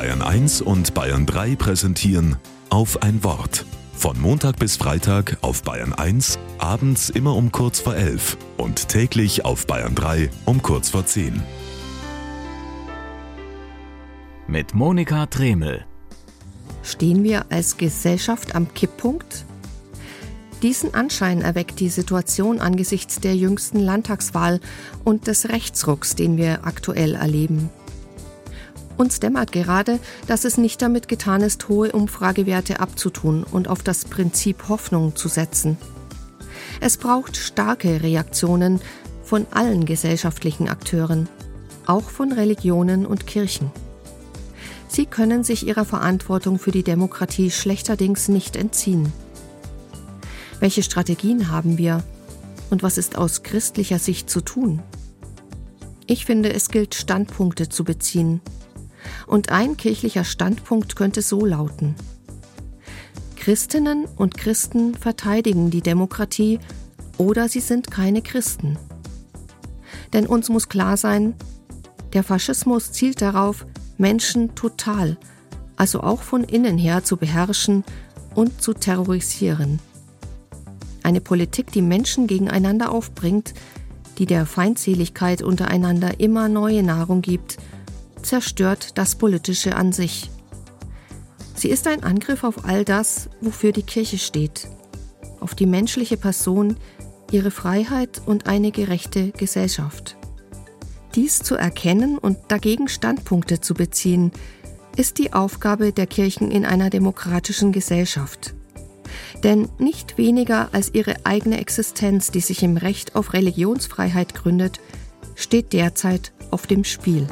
Bayern 1 und Bayern 3 präsentieren auf ein Wort. Von Montag bis Freitag auf Bayern 1, abends immer um kurz vor 11 und täglich auf Bayern 3 um kurz vor 10. Mit Monika Tremel. Stehen wir als Gesellschaft am Kipppunkt? Diesen Anschein erweckt die Situation angesichts der jüngsten Landtagswahl und des Rechtsrucks, den wir aktuell erleben. Uns dämmert gerade, dass es nicht damit getan ist, hohe Umfragewerte abzutun und auf das Prinzip Hoffnung zu setzen. Es braucht starke Reaktionen von allen gesellschaftlichen Akteuren, auch von Religionen und Kirchen. Sie können sich ihrer Verantwortung für die Demokratie schlechterdings nicht entziehen. Welche Strategien haben wir und was ist aus christlicher Sicht zu tun? Ich finde, es gilt Standpunkte zu beziehen und ein kirchlicher Standpunkt könnte so lauten. Christinnen und Christen verteidigen die Demokratie oder sie sind keine Christen. Denn uns muss klar sein, der Faschismus zielt darauf, Menschen total, also auch von innen her zu beherrschen und zu terrorisieren. Eine Politik, die Menschen gegeneinander aufbringt, die der Feindseligkeit untereinander immer neue Nahrung gibt zerstört das Politische an sich. Sie ist ein Angriff auf all das, wofür die Kirche steht, auf die menschliche Person, ihre Freiheit und eine gerechte Gesellschaft. Dies zu erkennen und dagegen Standpunkte zu beziehen, ist die Aufgabe der Kirchen in einer demokratischen Gesellschaft. Denn nicht weniger als ihre eigene Existenz, die sich im Recht auf Religionsfreiheit gründet, steht derzeit auf dem Spiel.